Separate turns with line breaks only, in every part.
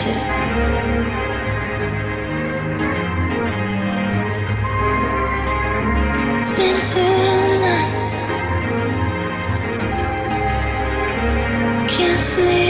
wanted. It's been two nights. Can't sleep.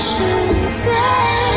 是最。